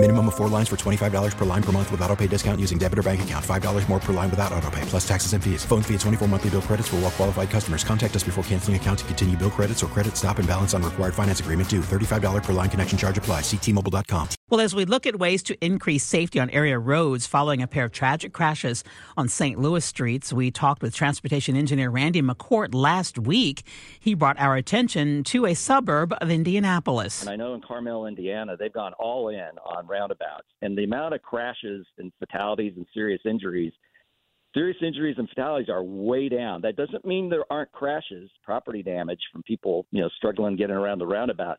Minimum of four lines for $25 per line per month with auto pay discount using debit or bank account. $5 more per line without auto pay, plus taxes and fees. Phone fee at 24 monthly bill credits for all well qualified customers. Contact us before canceling account to continue bill credits or credit stop and balance on required finance agreement due. $35 per line connection charge apply. Ctmobile.com. Well, as we look at ways to increase safety on area roads following a pair of tragic crashes on St. Louis streets, we talked with transportation engineer Randy McCourt last week. He brought our attention to a suburb of Indianapolis. And I know in Carmel, Indiana, they've gone all in on roundabouts. And the amount of crashes and fatalities and serious injuries, serious injuries and fatalities are way down. That doesn't mean there aren't crashes, property damage from people, you know, struggling getting around the roundabout,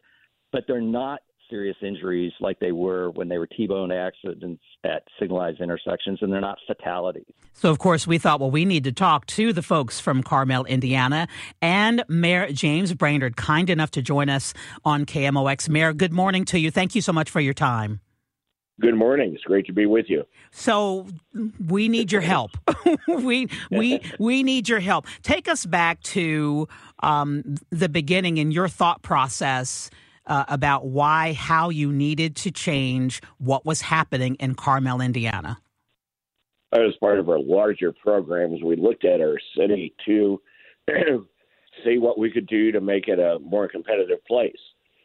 but they're not serious injuries like they were when they were T-bone accidents at signalized intersections, and they're not fatalities. So, of course, we thought, well, we need to talk to the folks from Carmel, Indiana, and Mayor James Brainard, kind enough to join us on KMOX. Mayor, good morning to you. Thank you so much for your time. Good morning. It's great to be with you. So we need your help. we we we need your help. Take us back to um, the beginning in your thought process uh, about why, how you needed to change what was happening in Carmel, Indiana. As part of our larger programs, we looked at our city to see what we could do to make it a more competitive place.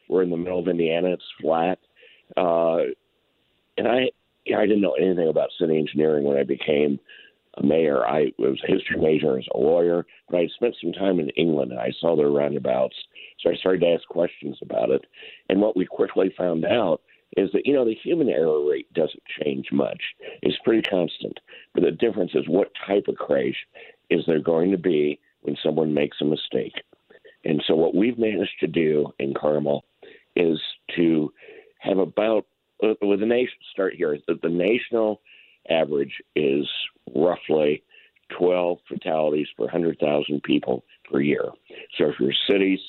We're in the middle of Indiana; it's flat, uh, and I I didn't know anything about city engineering when I became a mayor. I was a history major as a lawyer, but I spent some time in England and I saw their roundabouts. So I started to ask questions about it. And what we quickly found out is that, you know, the human error rate doesn't change much. It's pretty constant. But the difference is what type of crash is there going to be when someone makes a mistake. And so what we've managed to do in Carmel is to have about with the nation start here. The, the national average is roughly 12 fatalities per 100,000 people per year. So if your cities,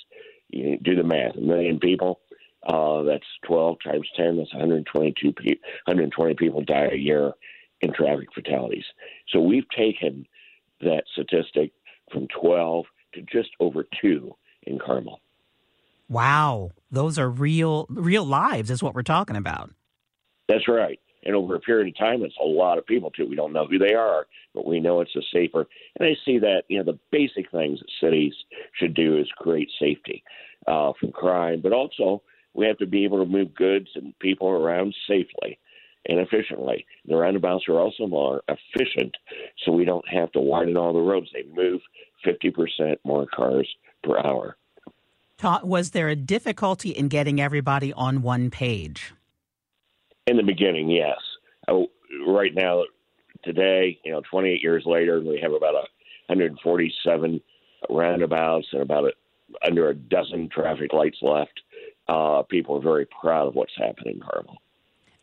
you do the math, a million people, uh, that's 12 times 10, that's 122 pe- 120 people die a year in traffic fatalities. So we've taken that statistic from 12 to just over 2 in Carmel. Wow, those are real real lives is what we're talking about. That's right and over a period of time, it's a lot of people too. We don't know who they are, but we know it's a safer. And I see that you know the basic things that cities should do is create safety uh, from crime, but also we have to be able to move goods and people around safely and efficiently. The roundabouts are also more efficient, so we don't have to widen all the roads. They move 50% more cars per hour. Was there a difficulty in getting everybody on one page? In the beginning, yes. Oh, right now, today, you know, 28 years later, we have about 147 roundabouts and about a, under a dozen traffic lights left. Uh, people are very proud of what's happening in Carmel.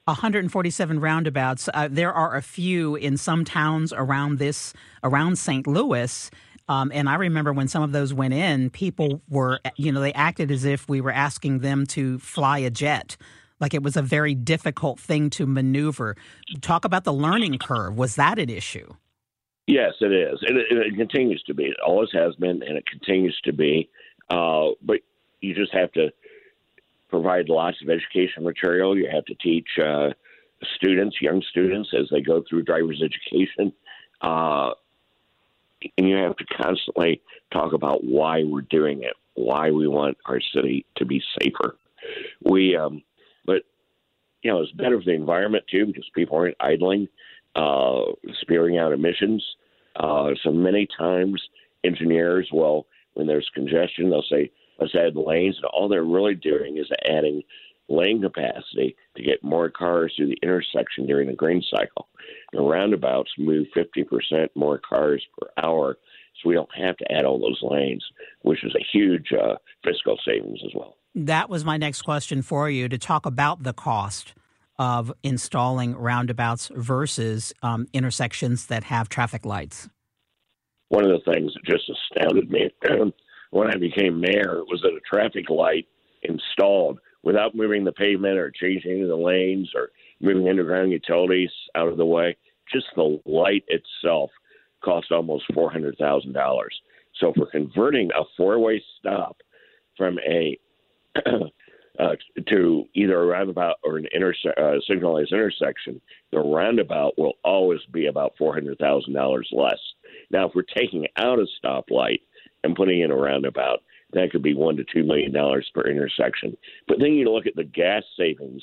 147 roundabouts. Uh, there are a few in some towns around this, around St. Louis. Um, and I remember when some of those went in, people were, you know, they acted as if we were asking them to fly a jet like it was a very difficult thing to maneuver. Talk about the learning curve. Was that an issue? Yes, it is. It, it, it continues to be. It always has been, and it continues to be. Uh, but you just have to provide lots of education material. You have to teach uh, students, young students, as they go through driver's education. Uh, and you have to constantly talk about why we're doing it, why we want our city to be safer. We um, but you know, it's better for the environment too because people aren't idling, uh, spewing out emissions. Uh, so many times, engineers will, when there's congestion, they'll say, "Let's add lanes." And all they're really doing is adding lane capacity to get more cars through the intersection during the green cycle. The roundabouts move 50% more cars per hour, so we don't have to add all those lanes, which is a huge uh, fiscal savings as well. That was my next question for you to talk about the cost of installing roundabouts versus um, intersections that have traffic lights. One of the things that just astounded me when I became mayor was that a traffic light installed without moving the pavement or changing the lanes or moving underground utilities out of the way. Just the light itself cost almost four hundred thousand dollars. So if we're converting a four-way stop from a uh, to either a roundabout or an interse- uh, signalized intersection, the roundabout will always be about four hundred thousand dollars less. Now, if we're taking out a stoplight and putting in a roundabout, that could be one to two million dollars per intersection. But then you look at the gas savings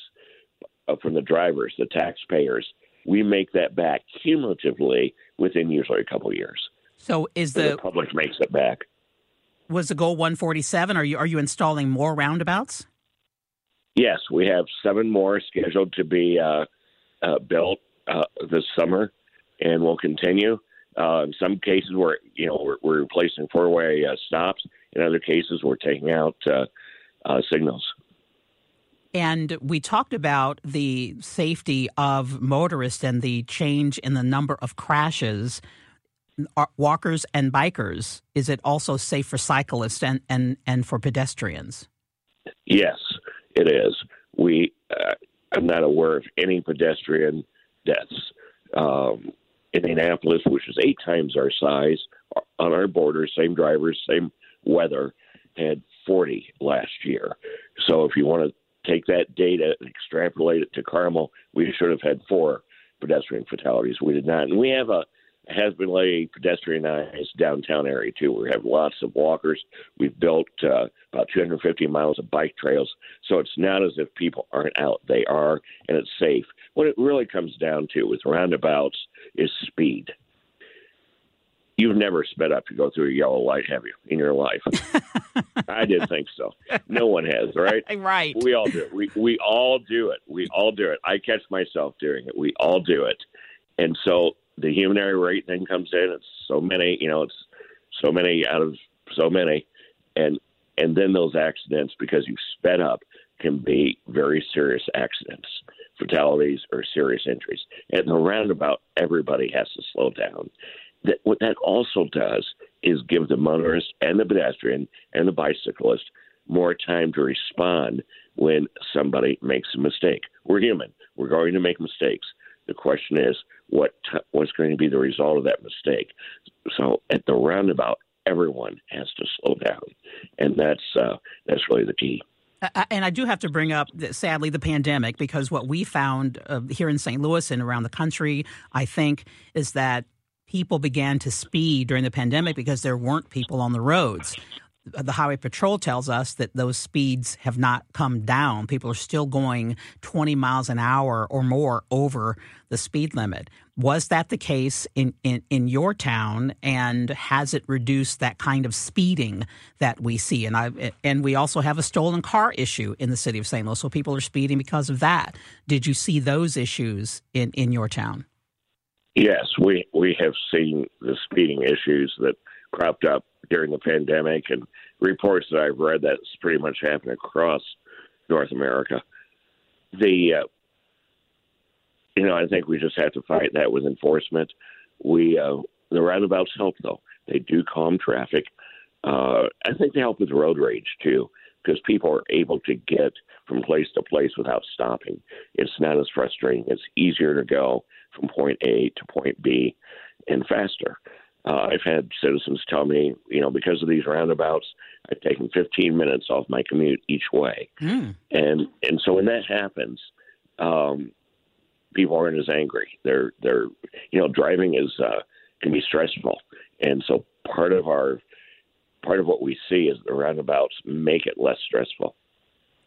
uh, from the drivers, the taxpayers. We make that back cumulatively within usually a couple of years. So, is So the, the public makes it back. Was the goal 147? Are you are you installing more roundabouts? Yes, we have seven more scheduled to be uh, uh, built uh, this summer, and we'll continue. Uh, in some cases, we're you know we're, we're replacing four-way uh, stops. In other cases, we're taking out uh, uh, signals. And we talked about the safety of motorists and the change in the number of crashes. Walkers and bikers, is it also safe for cyclists and, and, and for pedestrians? Yes, it is. We uh, I'm not aware of any pedestrian deaths. Um, Indianapolis, which is eight times our size, on our border, same drivers, same weather, had 40 last year. So if you want to take that data and extrapolate it to Carmel, we should have had four pedestrian fatalities. We did not, and we have a has been a pedestrianized downtown area too. We have lots of walkers. We've built uh, about 250 miles of bike trails, so it's not as if people aren't out. They are, and it's safe. What it really comes down to with roundabouts is speed. You've never sped up to go through a yellow light, have you, in your life? I didn't think so. No one has, right? Right. We all do it. We we all do it. We all do it. I catch myself doing it. We all do it. And so the human error rate then comes in. It's so many, you know, it's so many out of so many, and and then those accidents because you've sped up can be very serious accidents, fatalities, or serious injuries. And the roundabout, everybody has to slow down. That what that also does is give the motorist and the pedestrian and the bicyclist more time to respond when somebody makes a mistake. We're human. We're going to make mistakes. The question is, what t- what's going to be the result of that mistake? So at the roundabout, everyone has to slow down, and that's uh, that's really the key. Uh, and I do have to bring up, sadly, the pandemic because what we found uh, here in St. Louis and around the country, I think, is that people began to speed during the pandemic because there weren't people on the roads. The Highway Patrol tells us that those speeds have not come down. People are still going 20 miles an hour or more over the speed limit. Was that the case in, in, in your town? And has it reduced that kind of speeding that we see? And I and we also have a stolen car issue in the city of St. Louis, so people are speeding because of that. Did you see those issues in, in your town? Yes, we we have seen the speeding issues that cropped up during the pandemic, and reports that I've read that's pretty much happened across North America. The uh, you know, I think we just have to fight that with enforcement. We uh, the roundabouts help though; they do calm traffic. Uh, I think they help with road rage too, because people are able to get from place to place without stopping. It's not as frustrating. It's easier to go from point A to point B and faster. Uh, I've had citizens tell me, you know, because of these roundabouts, I've taken 15 minutes off my commute each way, Mm. and and so when that happens, um, people aren't as angry. They're they're you know driving is uh, can be stressful, and so part of our part of what we see is the roundabouts make it less stressful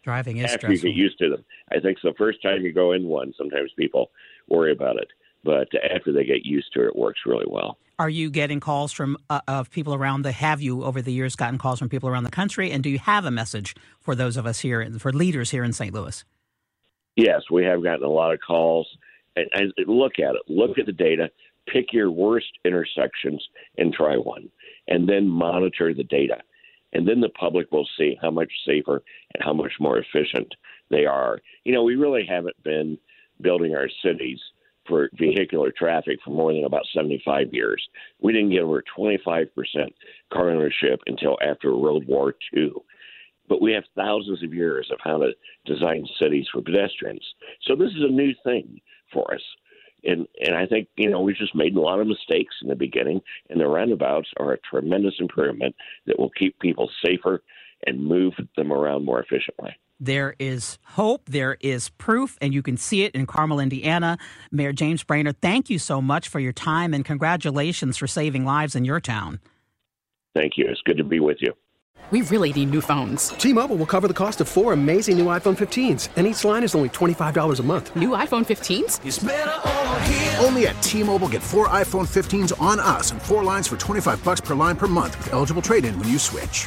Driving is after you get used to them. I think the first time you go in one, sometimes people worry about it, but after they get used to it, it works really well. Are you getting calls from uh, of people around the? Have you over the years gotten calls from people around the country? And do you have a message for those of us here, and for leaders here in St. Louis? Yes, we have gotten a lot of calls. And, and look at it. Look at the data. Pick your worst intersections and try one, and then monitor the data. And then the public will see how much safer and how much more efficient they are. You know, we really haven't been building our cities for vehicular traffic for more than about 75 years. We didn't get over 25% car ownership until after World War II. but we have thousands of years of how to design cities for pedestrians. So this is a new thing for us. And and I think you know we just made a lot of mistakes in the beginning, and the roundabouts are a tremendous improvement that will keep people safer and move them around more efficiently. There is hope, there is proof, and you can see it in Carmel, Indiana. Mayor James Brainard, thank you so much for your time and congratulations for saving lives in your town. Thank you. It's good to be with you. We really need new phones. T-Mobile will cover the cost of four amazing new iPhone 15s, and each line is only $25 a month. New iPhone 15s? Only at T-Mobile get four iPhone 15s on us and four lines for 25 bucks per line per month with eligible trade-in when you switch.